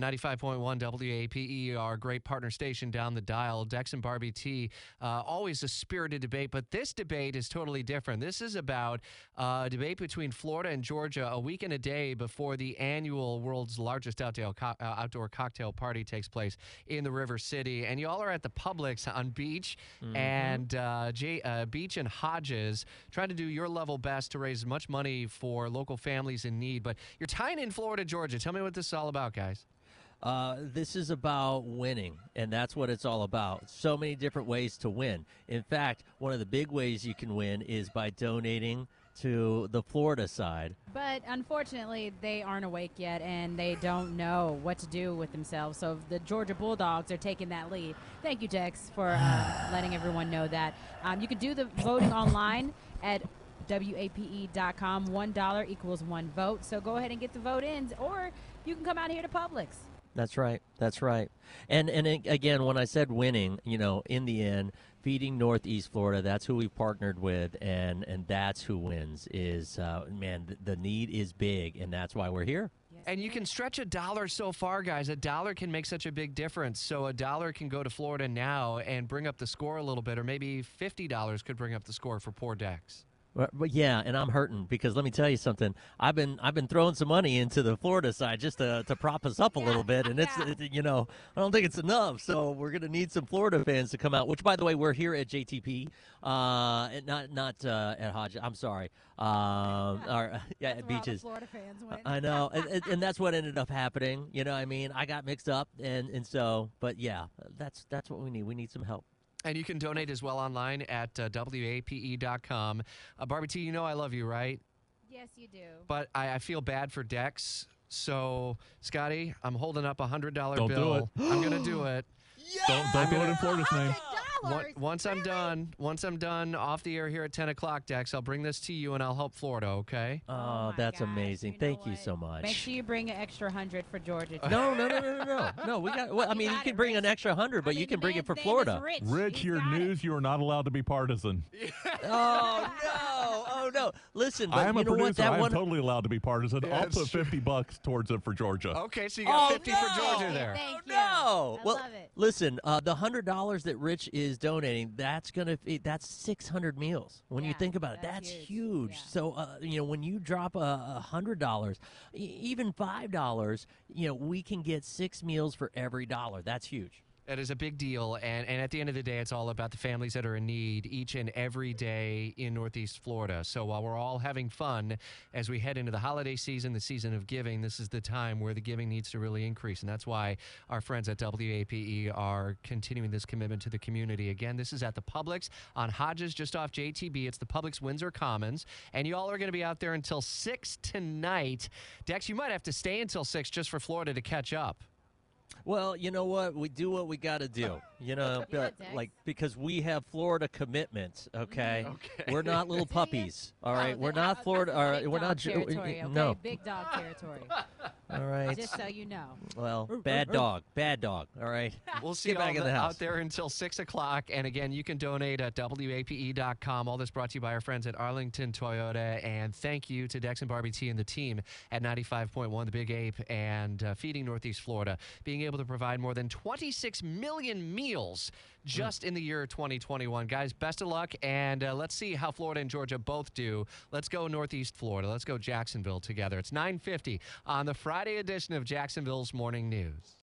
95.1 WAPE, our great partner station down the dial. Dex and Barbie T, uh, always a spirited debate, but this debate is totally different. This is about uh, a debate between Florida and Georgia a week and a day before the annual world's largest outdoor, co- uh, outdoor cocktail party takes place in the River City. And y'all are at the Publix on Beach and uh, J- uh, Beach and Hodges, trying to do your level best to raise as much money for local families in need. But you're tying in Florida, Georgia. Tell me what this is all about, guys. Uh, this is about winning, and that's what it's all about. So many different ways to win. In fact, one of the big ways you can win is by donating to the Florida side. But unfortunately, they aren't awake yet and they don't know what to do with themselves. So the Georgia Bulldogs are taking that lead. Thank you, Dex, for uh, letting everyone know that. Um, you can do the voting online at WAPE.com. $1 equals one vote. So go ahead and get the vote in, or you can come out here to Publix. That's right. That's right. And and a- again, when I said winning, you know, in the end, feeding Northeast Florida, that's who we partnered with, and and that's who wins. Is uh, man, the, the need is big, and that's why we're here. And you can stretch a dollar so far, guys. A dollar can make such a big difference. So a dollar can go to Florida now and bring up the score a little bit, or maybe fifty dollars could bring up the score for poor Dex. But, but yeah, and I'm hurting because let me tell you something. I've been I've been throwing some money into the Florida side just to, to prop us up a little bit, and it's it, you know I don't think it's enough. So we're gonna need some Florida fans to come out. Which, by the way, we're here at JTB, uh, and not not uh, at Hodge. I'm sorry, um, or, yeah, That's at where all the beaches. Florida fans went. I know, and, and, that's what ended up happening. You know, what I mean, I got mixed up, and and so, but yeah, that's that's what we need. We need some help. And you can donate as well online at uh, wape.com. Uh, Barbie T, you know I love you, right? yes, you do. But I, I feel bad for Dex. So, Scotty, I'm holding up a hundred dollar Don't do bill. I'm gonna do it. Don't don't do it in Florida's name. One- once I'm done, once I'm done off the air here at 10 o'clock, Dex, I'll bring this to you and I'll help Florida. Okay? Oh, oh my that's gosh, amazing. know Thank you so much. Make sure you bring an extra hundred for Georgia. No, no, no, no, no, no. No, we got. Well, I mean, you got can bring Rich. an extra hundred, but I mean, you can bring it for Florida. Rich. Rich, your got it. news, you are not allowed to be partisan. Oh no! Oh no! Listen, I am a producer. I am one. totally allowed to be partisan. Yeah, I'll put 50 bucks towards it for Georgia. Okay, so you oh, got Oh, 50 for Georgia there. Thank oh, you. No. I well, love it. listen. Uh, the hundred dollars that Rich is donating, that's gonna. Be, that's six hundred meals. When you think about it, that's that's huge. huge. Yeah. So, uh, you know, when you drop a a hundred dollars, e- even five dollars, you know, we can get six meals for every dollar. That's huge. That is a big deal. And, and at the end of the day, it's all about the families that are in need each and every day in Northeast Florida. So while we're all having fun as we head into the holiday season, the season of giving, this is the time where the giving needs to really increase. And that's why our friends at WAPE are continuing this commitment to the community. Again, this is at the Publix on Hodges, just off JTB. It's the Publix Windsor Commons. And you all are going to be out there until 6 tonight. Dex, you might have to stay until 6 just for Florida to catch up. Well, you know what? We do what we got to do. You know, Yeah, but, Dex. like because we have Florida commitments. Okay, Okay. we're not little puppies. All right, Oh, we're not Florida. All right, we're not. Ju- Okay? No. big dog territory. All right. Just so you know. Well, bad dog. Bad dog. All right. We'll see Get you all back in the- the house. out there until 6 o'clock. And again, you can donate at WAPE.com. All this brought to you by our friends at Arlington Toyota. And thank you to Dex and Barbie T and the team at 95.1 The Big Ape and uh, Feeding Northeast Florida, being able to provide more than 26 million meals just in the year 2021. Guys, best of luck. And uh, let's see how Florida and Georgia both do. Let's go Northeast Florida. Let's go Jacksonville together. It's 950 on the Friday edition of Jacksonville's Morning News.